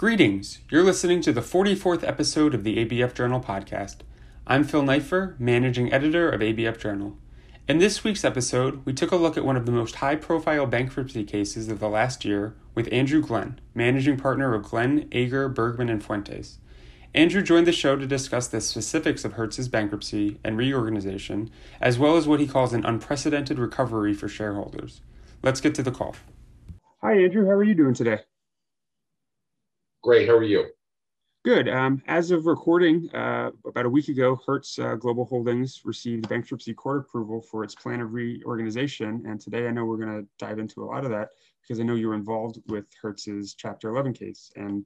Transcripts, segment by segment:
Greetings. You're listening to the 44th episode of the ABF Journal podcast. I'm Phil Neuffer, managing editor of ABF Journal. In this week's episode, we took a look at one of the most high profile bankruptcy cases of the last year with Andrew Glenn, managing partner of Glenn, Agre, Bergman, and Fuentes. Andrew joined the show to discuss the specifics of Hertz's bankruptcy and reorganization, as well as what he calls an unprecedented recovery for shareholders. Let's get to the call. Hi, Andrew. How are you doing today? Great. How are you? Good. Um, as of recording, uh, about a week ago, Hertz uh, Global Holdings received bankruptcy court approval for its plan of reorganization. And today I know we're going to dive into a lot of that because I know you're involved with Hertz's Chapter 11 case. And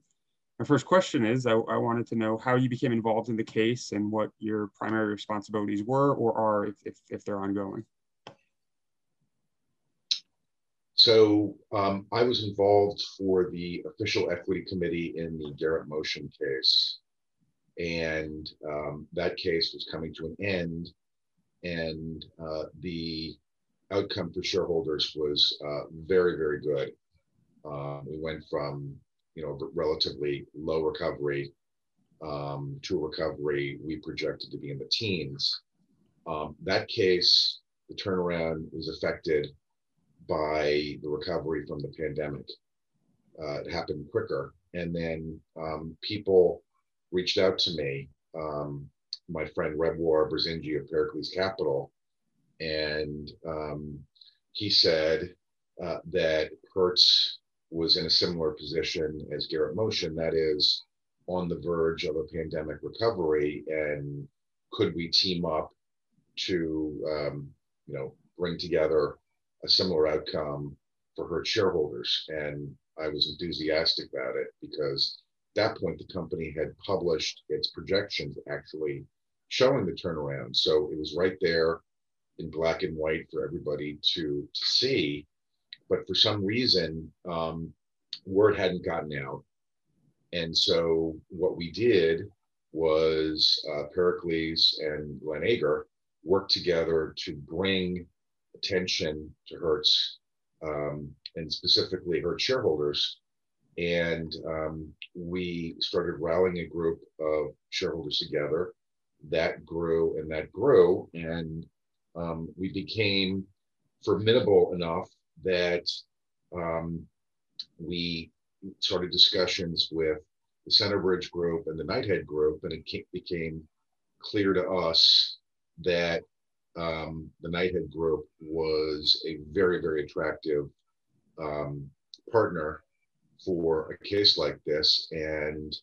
my first question is I, I, wanted to know how you became involved in the case and what your primary responsibilities were or are if, if, if they're ongoing. So um, I was involved for the official equity committee in the Garrett Motion case. And um, that case was coming to an end. And uh, the outcome for shareholders was uh, very, very good. Uh, we went from you know relatively low recovery um, to a recovery we projected to be in the teens. Um, that case, the turnaround was affected by the recovery from the pandemic. Uh, it happened quicker. And then um, people reached out to me, um, my friend Rebwar Brzezinski of Pericles Capital, and um, he said uh, that Hertz was in a similar position as Garrett Motion, that is, on the verge of a pandemic recovery, and could we team up to, um, you know, bring together a similar outcome for Hertz shareholders. And I was enthusiastic about it because at that point the company had published its projections actually showing the turnaround. So it was right there in black and white for everybody to, to see. But for some reason, um, word hadn't gotten out. And so what we did was uh, Pericles and Glenn Agre worked together to bring attention to Hertz um, and specifically Hertz shareholders. And um, we started rallying a group of shareholders together. That grew and that grew. And um, we became formidable enough that um, we started discussions with the Centerbridge group and the Knighthead group. And it became clear to us that um, the Knighthead Group was a very, very attractive um, partner for a case like this. And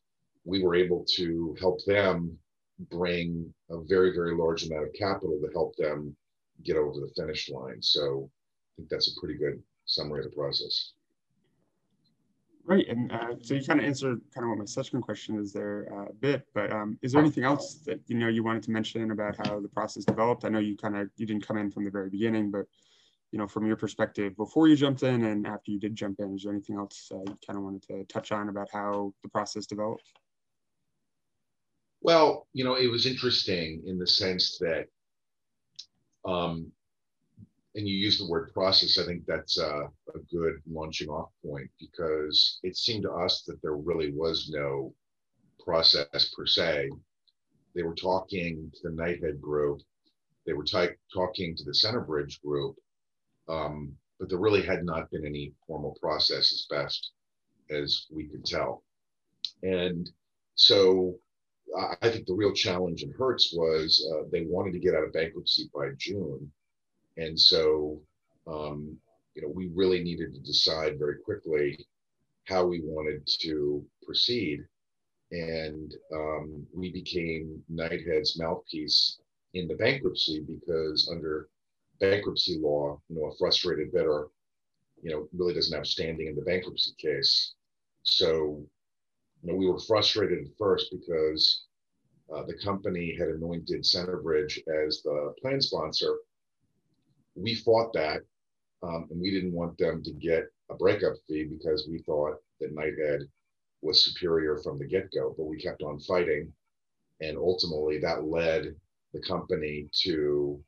we were able to help them bring a very, very large amount of capital to help them get over the finish line. So I think that's a pretty good summary of the process. Right, and uh, so you kind of answered kind of what my subsequent question is there uh, a bit, but um, is there anything else that you know you wanted to mention about how the process developed? I know you kind of you didn't come in from the very beginning, but you know from your perspective before you jumped in and after you did jump in, is there anything else uh, you kind of wanted to touch on about how the process developed? Well, you know, it was interesting in the sense that um, and you use the word process, I think that's a, a, good launching off point because it seemed to us that there really was no process per se. They were talking to the Knighthead group, they were t- talking to the Centerbridge group, um, but there really had not been any formal process as best as we could tell. And so I think the real challenge in Hertz was uh, they wanted to get out of bankruptcy by June and so, um, you know, we really needed to decide very quickly how we wanted to proceed. And um, we became Knighthead's mouthpiece in the bankruptcy because under bankruptcy law, you know, a frustrated bidder, you know, really doesn't have standing in the bankruptcy case. So, you know, we were frustrated at first because uh, the company had anointed Centerbridge as the plan sponsor we fought that, um, and we didn't want them to get a breakup fee because we thought that Knighthead was superior from the get go. But we kept on fighting, and ultimately that led the company to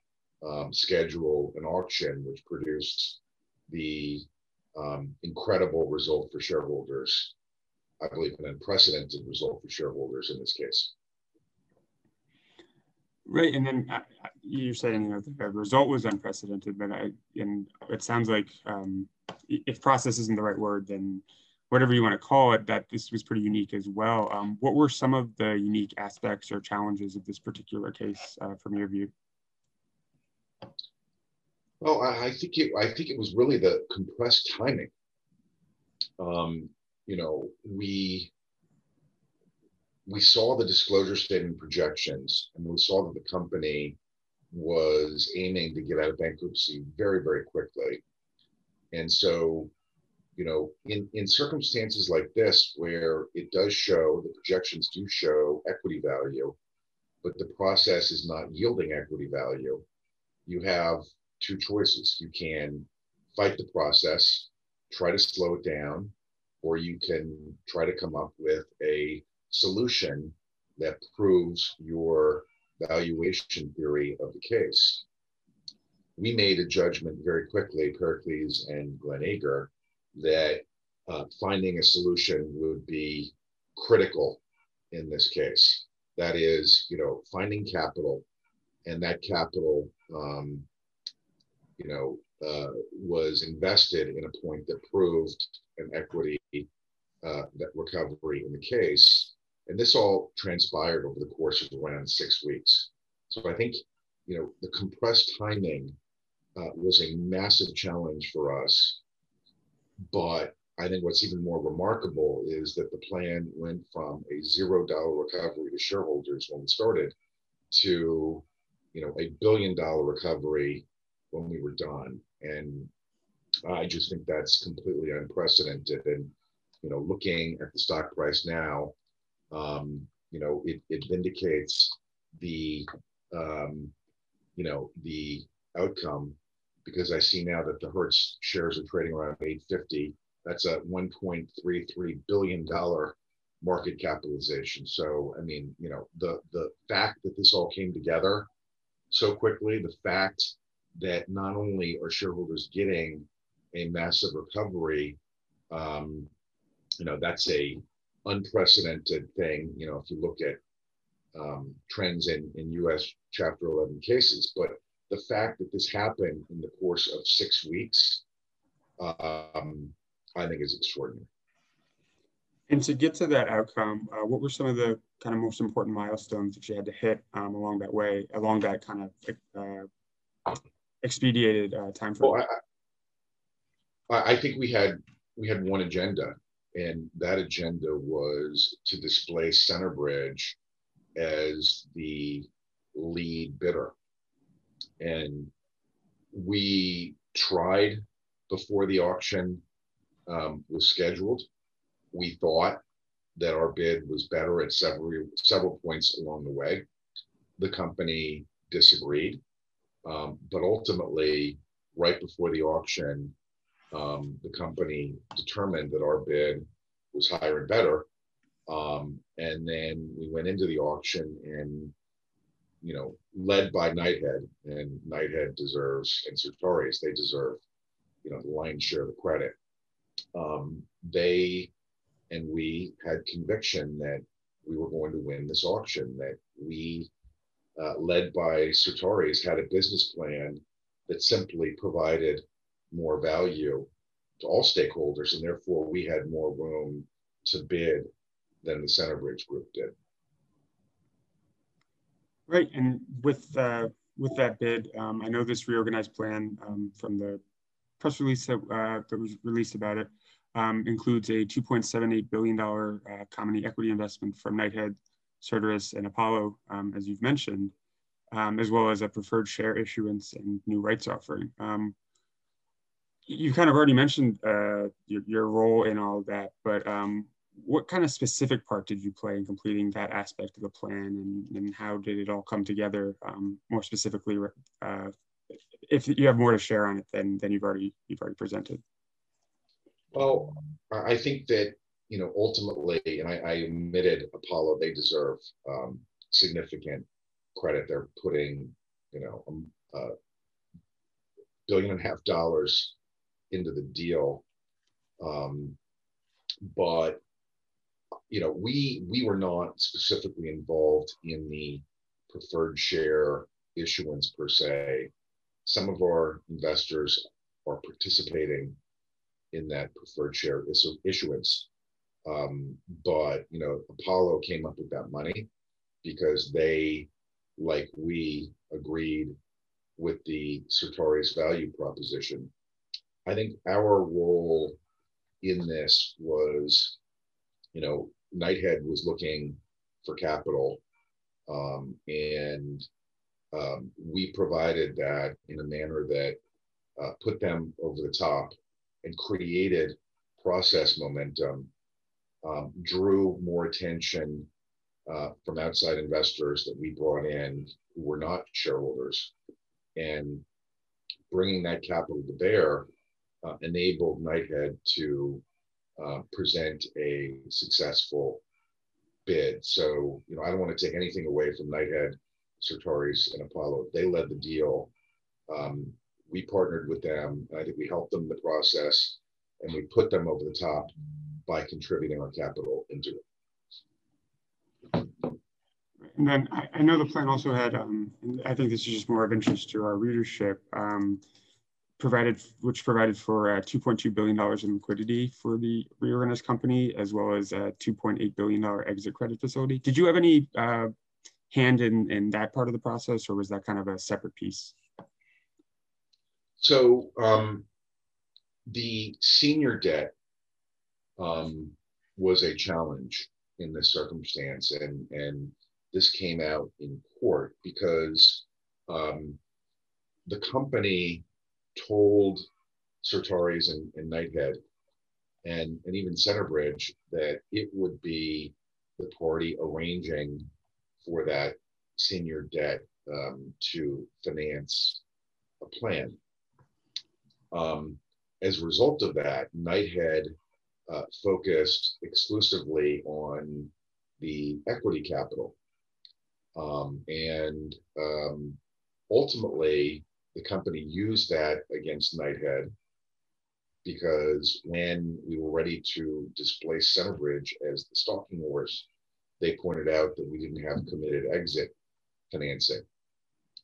um, schedule an auction, which produced the um, incredible result for shareholders. I believe, an unprecedented result for shareholders in this case. Right, and then uh, you're saying you know the result was unprecedented, but I and it sounds like um, if process isn't the right word, then whatever you want to call it, that this was pretty unique as well. Um, what were some of the unique aspects or challenges of this particular case uh, from your view? Well, I, I, think it. I think it was really the compressed timing. Um, you know, we we saw the disclosure statement projections, and we saw that the company was aiming to get out of bankruptcy very, very quickly. And so, you know, in, in circumstances like this, where it does show, the projections do show equity value, but the process is not yielding equity value, you have two choices. You can fight the process, try to slow it down, or you can try to come up with a solution that proves your valuation theory of the case. We made a judgment very quickly, Pericles and Glenn Agre, that uh, finding a solution would be critical in this case. That is, you know, finding capital, and that capital, um, you know, uh, was invested in a point that proved an equity uh, that recovery in the case. And this all transpired over the course of around six weeks. So I think, you know, the compressed timing uh, was a massive challenge for us. But I think what's even more remarkable is that the plan went from a zero dollar recovery to shareholders when we started to, you know, a billion dollar recovery when we were done. And I just think that's completely unprecedented. And, you know, looking at the stock price now, um, you know, it, it vindicates the, um, you know, the outcome because I see now that the Hertz shares are trading around 850. That's a 1.33 billion dollar market capitalization. So, I mean, you know, the the fact that this all came together so quickly, the fact that not only are shareholders getting a massive recovery, um, you know, that's a unprecedented thing. You know, if you look at um, trends in, in U.S. Chapter 11 cases, but the fact that this happened in the course of six weeks, um, I think is extraordinary. And to get to that outcome, uh, what were some of the kind of most important milestones that you had to hit um, along that way, along that kind of uh, expedited uh, time frame? Well, I, I think we had we had one agenda, and that agenda was to displace Centerbridge as the lead bidder. And we tried before the auction um, was scheduled. We thought that our bid was better at several several points along the way. The company disagreed, um, but ultimately, right before the auction, um, the company determined that our bid was higher and better. Um, and then we went into the auction and, you know, led by Knighthead, and Knighthead deserves, and Certares, they deserve, you know, the lion's share of the credit. Um, they and we had conviction that we were going to win this auction, that we, uh, led by Certares, had a business plan that simply provided more value all stakeholders, and therefore we had more room to bid than the Centerbridge Group did. Right, and with uh, with that bid, um, I know this reorganized plan um, from the press release that, uh, that was released about it um, includes a 2.78 billion dollar uh, common equity investment from Knighthead, Certares, and Apollo, um, as you've mentioned, um, as well as a preferred share issuance and new rights offering. Um, you kind of already mentioned uh, your, your, role in all of that, but um, what kind of specific part did you play in completing that aspect of the plan, and, and how did it all come together? Um, more specifically, uh, if you have more to share on it than than you've already you've already presented. Well, I think that you know ultimately, and I, I admitted Apollo, they deserve um, significant credit. They're putting you know a, a billion and a half dollars into the deal. Um, but you know, we we were not specifically involved in the preferred share issuance per se. Some of our investors are participating in that preferred share issuance. Um, but you know, Apollo came up with that money because they, like we, agreed with the Certares value proposition. I think our role in this was, you know, Knighthead was looking for capital, um, and um, we provided that in a manner that uh, put them over the top and created process momentum, um, drew more attention uh, from outside investors that we brought in who were not shareholders, and bringing that capital to bear uh, enabled Knighthead to uh, present a successful bid. So, you know, I don't want to take anything away from Knighthead, Certares, and Apollo. They led the deal. Um, we partnered with them. I think we helped them in the process, and we put them over the top by contributing our capital into it. And then I, I know the plan also had, um, I think this is just more of interest to our readership, um, provided, which provided for uh, $2.2 billion in liquidity for the reorganized company, as well as a $2.8 billion exit credit facility. Did you have any uh, hand in, in that part of the process, or was that kind of a separate piece? So um, the senior debt um, was a challenge in this circumstance, and and this came out in court because um, the company told Certares and, and Knighthead and, and even Centerbridge that it would be the party arranging for that senior debt um, to finance a plan. Um, as a result of that, Knighthead uh, focused exclusively on the equity capital. Um, and um, ultimately, the company used that against Knighthead because when we were ready to displace Centerbridge as the stalking horse, they pointed out that we didn't have committed exit financing.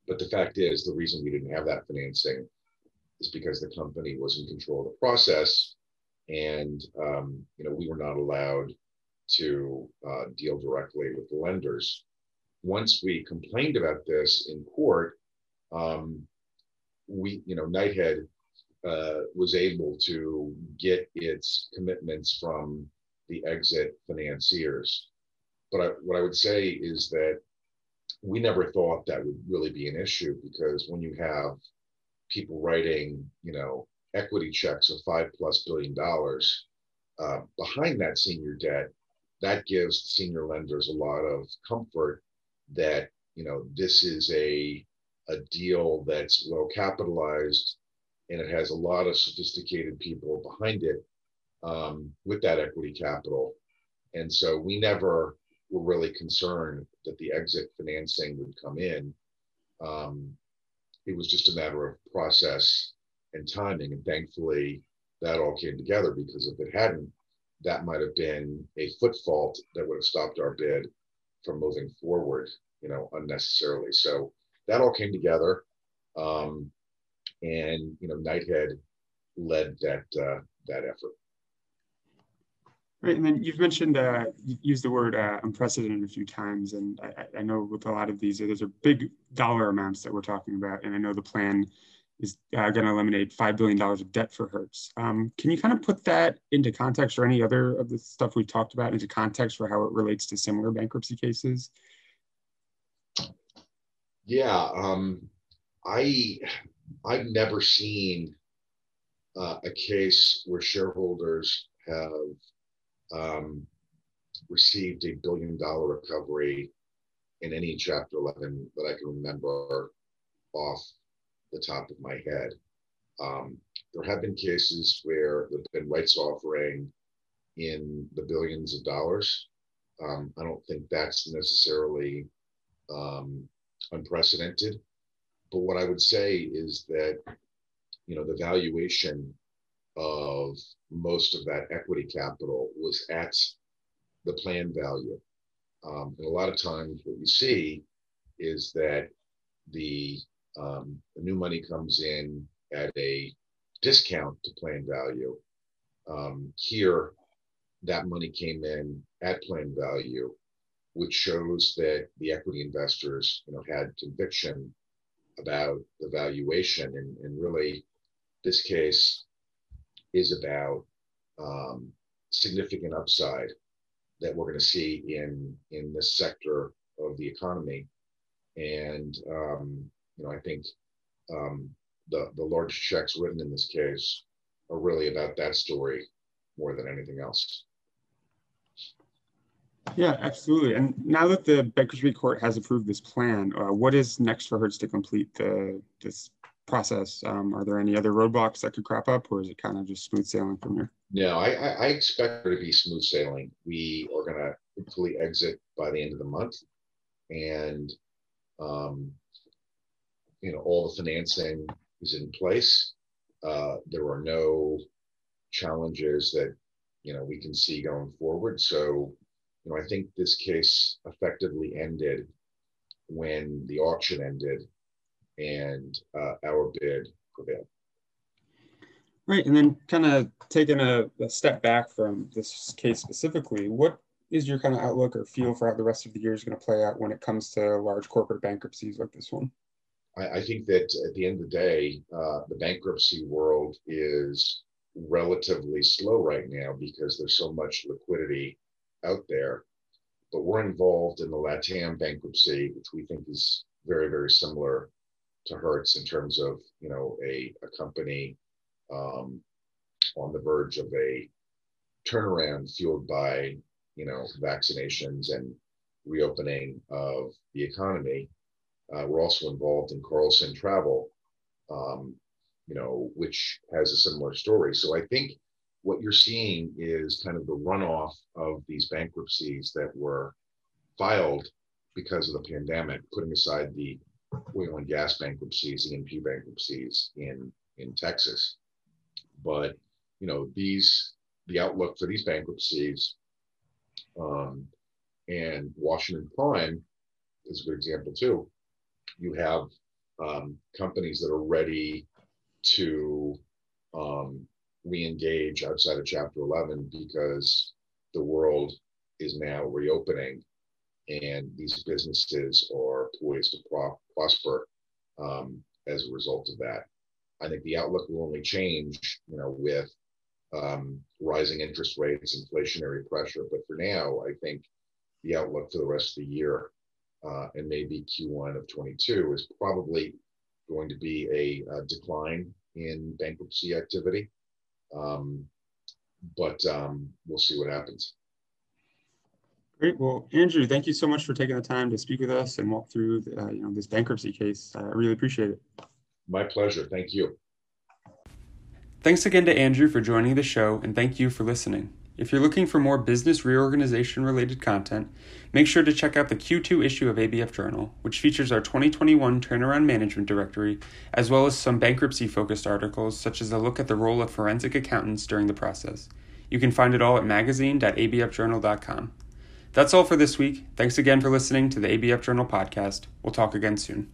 But the fact is, the reason we didn't have that financing is because the company was in control of the process, and um, you know we were not allowed to uh, deal directly with the lenders. Once we complained about this in court, um, we, you know, Knighthead uh, was able to get its commitments from the exit financiers. But I, what I would say is that we never thought that would really be an issue because when you have people writing, you know, equity checks of five plus billion dollars uh, behind that senior debt, that gives senior lenders a lot of comfort that you know this is a a deal that's well capitalized and it has a lot of sophisticated people behind it um, with that equity capital. And so we never were really concerned that the exit financing would come in. Um, it was just a matter of process and timing. And thankfully, that all came together because if it hadn't, that might have been a foot fault that would have stopped our bid from moving forward, you know, unnecessarily. So that all came together, um, and you know, Knighthead led that uh, that effort. Right, and then you've mentioned uh, you used the word uh, unprecedented a few times, and I, I, know with a lot of these, those are big dollar amounts that we're talking about, and I know the plan is uh, going to eliminate $5 billion of debt for Hertz. Um, can you kind of put that into context or any other of the stuff we talked about into context for how it relates to similar bankruptcy cases? Yeah, um, I, I've never seen uh, a case where shareholders have um, received a billion dollar recovery in any Chapter 11 that I can remember off the top of my head. Um, there have been cases where there have been rights offering in the billions of dollars. Um, I don't think that's necessarily um, unprecedented. But what I would say is that, you know, the valuation of most of that equity capital was at the plan value. Um, and a lot of times, what you see is that the, um, the new money comes in at a discount to plan value. Um, here, that money came in at plan value, which shows that the equity investors, you know, had conviction about the valuation, and, and really, this case is about um, significant upside that we're going to see in in this sector of the economy, and um, you know, I think um, the the large checks written in this case are really about that story more than anything else. Yeah, absolutely. And now that the bankruptcy court has approved this plan, uh, what is next for Hertz to complete the this process? Um, are there any other roadblocks that could crop up, or is it kind of just smooth sailing from here? No, I, I expect there to be smooth sailing. We are going to hopefully exit by the end of the month, and um, you know all the financing is in place. Uh, there are no challenges that you know we can see going forward. So you know I think this case effectively ended when the auction ended and uh, our bid prevailed. Right, and then kind of taking a, a, step back from this case specifically, what is your kind of outlook or feel for how the rest of the year is going to play out when it comes to large corporate bankruptcies like this one? I, I think that at the end of the day, uh, the bankruptcy world is relatively slow right now because there's so much liquidity out there. But we're involved in the LATAM bankruptcy, which we think is very, very similar to Hertz in terms of you know a, a company um, on the verge of a turnaround fueled by you know vaccinations and reopening of the economy. Uh, we're also involved in Carlson Travel, um, you know, which has a similar story. So I think what you're seeing is kind of the runoff of these bankruptcies that were filed because of the pandemic, putting aside the oil and gas bankruptcies, E&P bankruptcies in in Texas. But you know these the outlook for these bankruptcies um, and Washington Prime is a good example too. You have um, companies that are ready to um, re-engage outside of Chapter 11 because the world is now reopening and these businesses are poised to pro- prosper um, as a result of that. I think the outlook will only change, you know, with um, rising interest rates, inflationary pressure. But for now, I think the outlook for the rest of the year uh, and maybe Q1 of 22 is probably going to be a, a decline in bankruptcy activity. Um, but um, we'll see what happens. Great. Well, Andrew, thank you so much for taking the time to speak with us and walk through the, uh, you know this bankruptcy case. I really appreciate it. My pleasure. Thank you. Thanks again to Andrew for joining the show, and thank you for listening. If you're looking for more business reorganization related content, make sure to check out the Q2 issue of ABF Journal, which features our 2021 Turnaround Management Directory, as well as some bankruptcy focused articles, such as a look at the role of forensic accountants during the process. You can find it all at magazine.abfjournal.com. That's all for this week. Thanks again for listening to the ABF Journal podcast. We'll talk again soon.